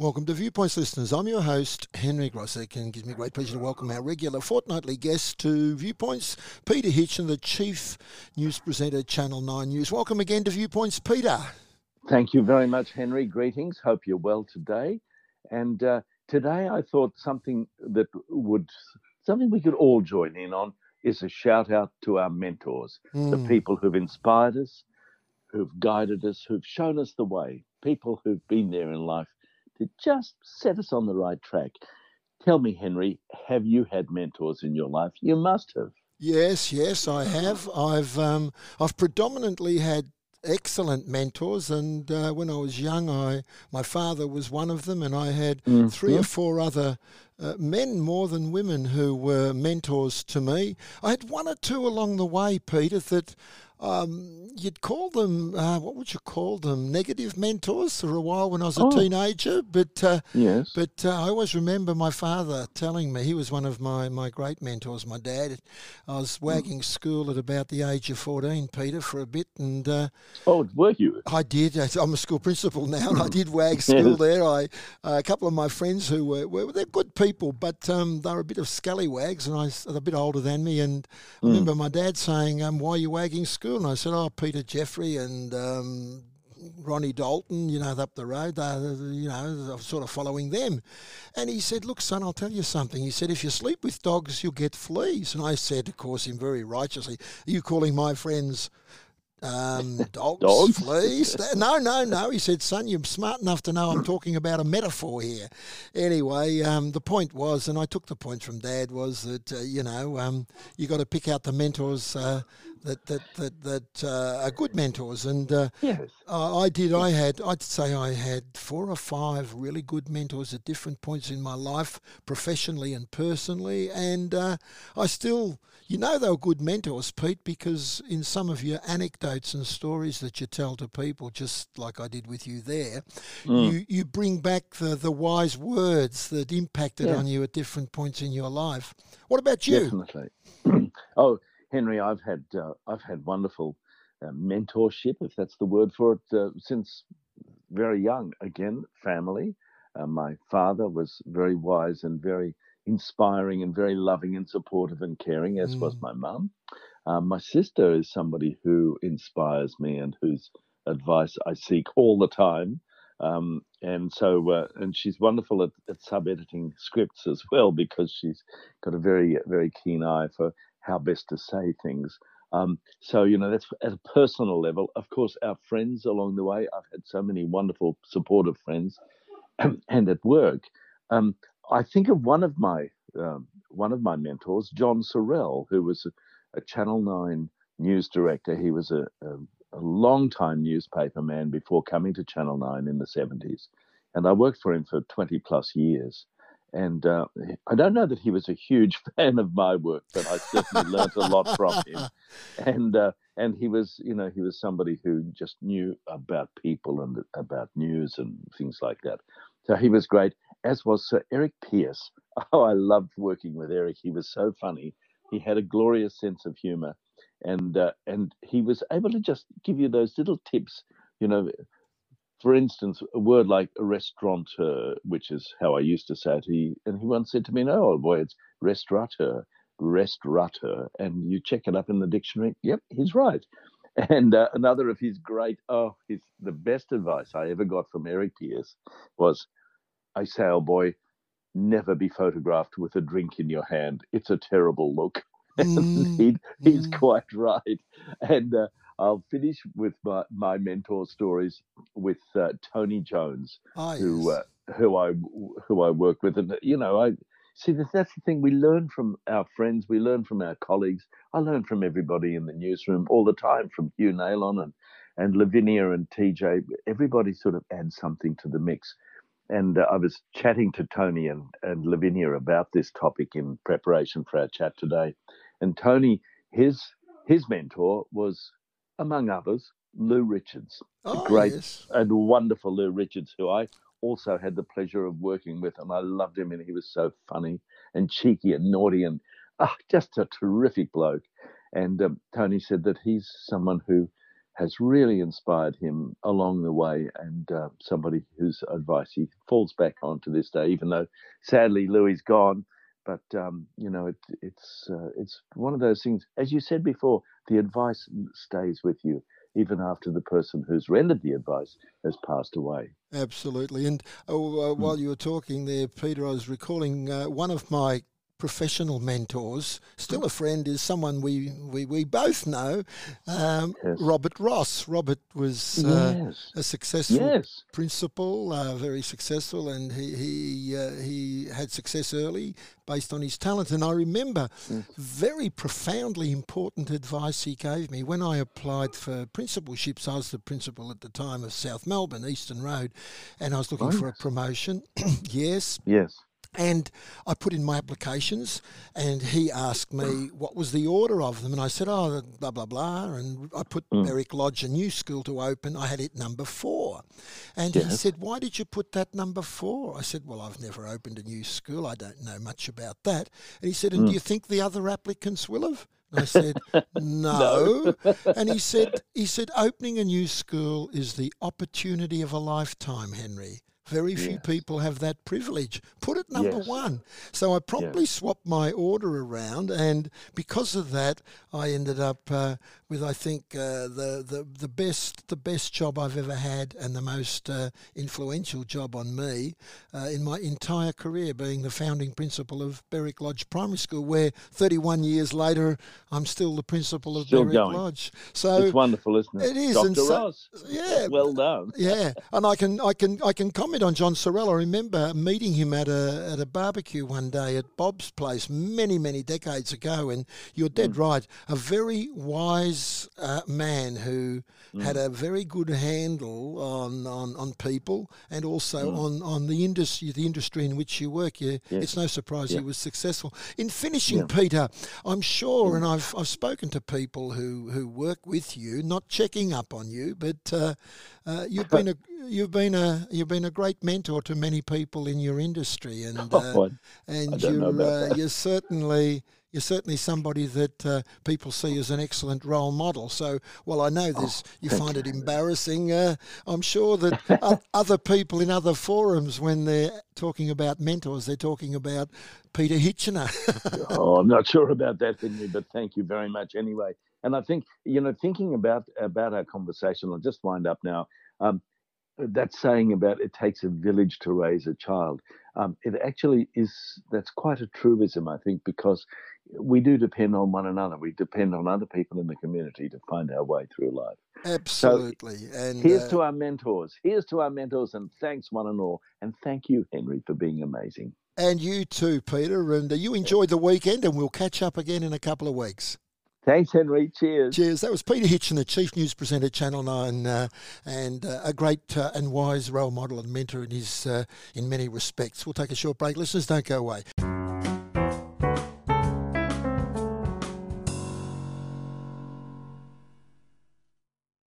Welcome to Viewpoints listeners. I'm your host, Henry Grosek, and it gives me great pleasure to welcome our regular fortnightly guest to Viewpoints, Peter Hitchener, the Chief News Presenter, Channel 9 News. Welcome again to Viewpoints, Peter. Thank you very much, Henry. Greetings. Hope you're well today. And uh, today I thought something that would, something we could all join in on is a shout out to our mentors, mm. the hmm. people who've inspired us, who've guided us, who've shown us the way, people who've been there in life to just set us on the right track. Tell me, Henry, have you had mentors in your life? You must have. Yes, yes, I have. I've um, I've predominantly had excellent mentors, and uh, when I was young, I my father was one of them, and I had mm-hmm. three or four other uh, men more than women who were mentors to me. I had one or two along the way, Peter, that um, you'd call them, uh, what would you call them? Negative mentors for a while when I was a oh. teenager. But uh, yes. but uh, I always remember my father telling me, he was one of my, my great mentors, my dad. I was hmm. wagging school at about the age of 14, Peter, for a bit. and uh, Oh, were you? I did. I'm a school principal now, and I did wag school yes. there. I uh, A couple of my friends who were, were they're good people, but um, they were a bit of scallywags, and I, they're a bit older than me. And mm. I remember my dad saying, um, why are you wagging school? School, and I said, "Oh, Peter Jeffrey and um, Ronnie Dalton, you know, up the road, they, you know, sort of following them." And he said, "Look, son, I'll tell you something." He said, "If you sleep with dogs, you'll get fleas." And I said, of course, him very righteously, "Are you calling my friends?" Um, dogs, dogs, fleas. No, no, no. He said, son, you're smart enough to know I'm talking about a metaphor here. Anyway, um, the point was, and I took the point from Dad, was that, uh, you know, um, you got to pick out the mentors uh, that that that, that uh, are good mentors. And uh, yes. I did. I had. I'd say I had four or five really good mentors at different points in my life, professionally and personally. And uh, I still, you know, they were good mentors, Pete, because in some of your anecdotes and stories that you tell to people, just like I did with you there, mm. you you bring back the the wise words that impacted yeah. on you at different points in your life. What about you? Definitely. oh Henry, I've had uh, I've had wonderful uh, mentorship, if that's the word for it, uh, since very young. Again, family. Uh, my father was very wise and very inspiring and very loving and supportive and caring, as mm. was my mum. Uh, my sister is somebody who inspires me and whose advice I seek all the time. Um, and so, uh, and she's wonderful at, at sub editing scripts as well because she's got a very, very keen eye for how best to say things. Um, so, you know, that's at a personal level. Of course, our friends along the way, I've had so many wonderful, supportive friends. and at work, um, I think of one of my um, one of my mentors, John Sorrell, who was a, a Channel 9 news director. He was a, a, a long time newspaper man before coming to Channel 9 in the 70s. And I worked for him for 20 plus years. And uh, I don't know that he was a huge fan of my work, but I certainly learned a lot from him. And uh, and he was, you know, he was somebody who just knew about people and about news and things like that. So he was great, as was Sir Eric Pearce. Oh, I loved working with Eric. He was so funny. He had a glorious sense of humor, and uh, and he was able to just give you those little tips, you know for instance, a word like restaurateur, which is how I used to say it, he, and he once said to me, no, old boy, it's restaurateur, restaurateur. And you check it up in the dictionary. Yep, he's right. And uh, another of his great, oh, his, the best advice I ever got from Eric Pearce was, I say, old boy, never be photographed with a drink in your hand. It's a terrible look. Mm. he, he's mm. quite right. And uh, I'll finish with my, my mentor stories with uh, Tony Jones, oh, who uh, who I who I work with, and you know I see that that's the thing we learn from our friends, we learn from our colleagues. I learn from everybody in the newsroom all the time, from Hugh Nailon and and Livinia and TJ. Everybody sort of adds something to the mix. And uh, I was chatting to Tony and, and Livinia about this topic in preparation for our chat today. And Tony, his his mentor was among others, Lou Richards, oh, the great yes. and wonderful Lou Richards, who I also had the pleasure of working with, and I loved him, and he was so funny and cheeky and naughty and oh, just a terrific bloke. And um, Tony said that he's someone who has really inspired him along the way, and uh, somebody whose advice he falls back on to this day, even though sadly Louis has gone. But um, you know, it, it's uh, it's one of those things. As you said before, the advice stays with you even after the person who's rendered the advice has passed away. Absolutely. And oh, uh, while you were talking there, Peter, I was recalling uh, one of my professional mentors, still a friend, is someone we, we, we both know, um, yes. Robert Ross. Robert was uh, yes. a successful yes. principal, uh, very successful, and he he, uh, he had success early based on his talent. And I remember mm. very profoundly important advice he gave me when I applied for principalships. I was the principal at the time of South Melbourne, Eastern Road, and I was looking for a promotion. yes. Yes. And I put in my applications, and he asked me what was the order of them, and I said, "Oh, blah blah blah." And I put mm. Berwick Lodge, a new school to open. I had it number four, and yes. he said, "Why did you put that number four? I said, "Well, I've never opened a new school. I don't know much about that." And he said, "And mm. do you think the other applicants will have?" I said, no. no. and he said, he said, opening a new school is the opportunity of a lifetime, Henry. Very few yes. people have that privilege. Put it number yes. one. So I promptly yes. swapped my order around, and because of that, I ended up uh, with I think uh, the, the the best the best job I've ever had, and the most uh, influential job on me uh, in my entire career, being the founding principal of Berwick Lodge Primary School, where 31 years later I'm still the principal of still Berwick going. Lodge. So it's wonderful, isn't it? It is, Dr. and so, Ross. yeah, well done. yeah, and I can I can I can comment on John Sorrell. I remember meeting him at a at a barbecue one day at Bob's place many many decades ago, and you're dead mm. right. A very wise uh, man who mm. had a very good handle on, on, on people and also mm. on, on the industry the industry in which you work. You, yes. It's no surprise yeah. he was successful. In finishing, yeah. Peter, I'm sure, mm. and I've I've spoken to people who, who work with you, not checking up on you, but uh, uh, you've been a you've been a you've been a great mentor to many people in your industry, and oh, uh, and you're uh, you're certainly you're certainly somebody that uh, people see as an excellent role model. So, while I know this, oh, you find it embarrassing. Uh, I'm sure that other people in other forums, when they're talking about mentors, they're talking about Peter Hitchener. oh, I'm not sure about that, Henry, but thank you very much anyway. And I think you know, thinking about about our conversation, I'll just wind up now. Um, that saying about it takes a village to raise a child, um, it actually is, that's quite a truism, I think, because we do depend on one another. We depend on other people in the community to find our way through life. Absolutely. So and here's uh, to our mentors. Here's to our mentors, and thanks one and all. And thank you, Henry, for being amazing. And you too, Peter. And uh, you enjoy the weekend, and we'll catch up again in a couple of weeks. Thanks, Henry. Cheers. Cheers. That was Peter Hitchener, the Chief News Presenter, Channel 9, uh, and uh, a great uh, and wise role model and mentor in, his, uh, in many respects. We'll take a short break. Listeners, don't go away.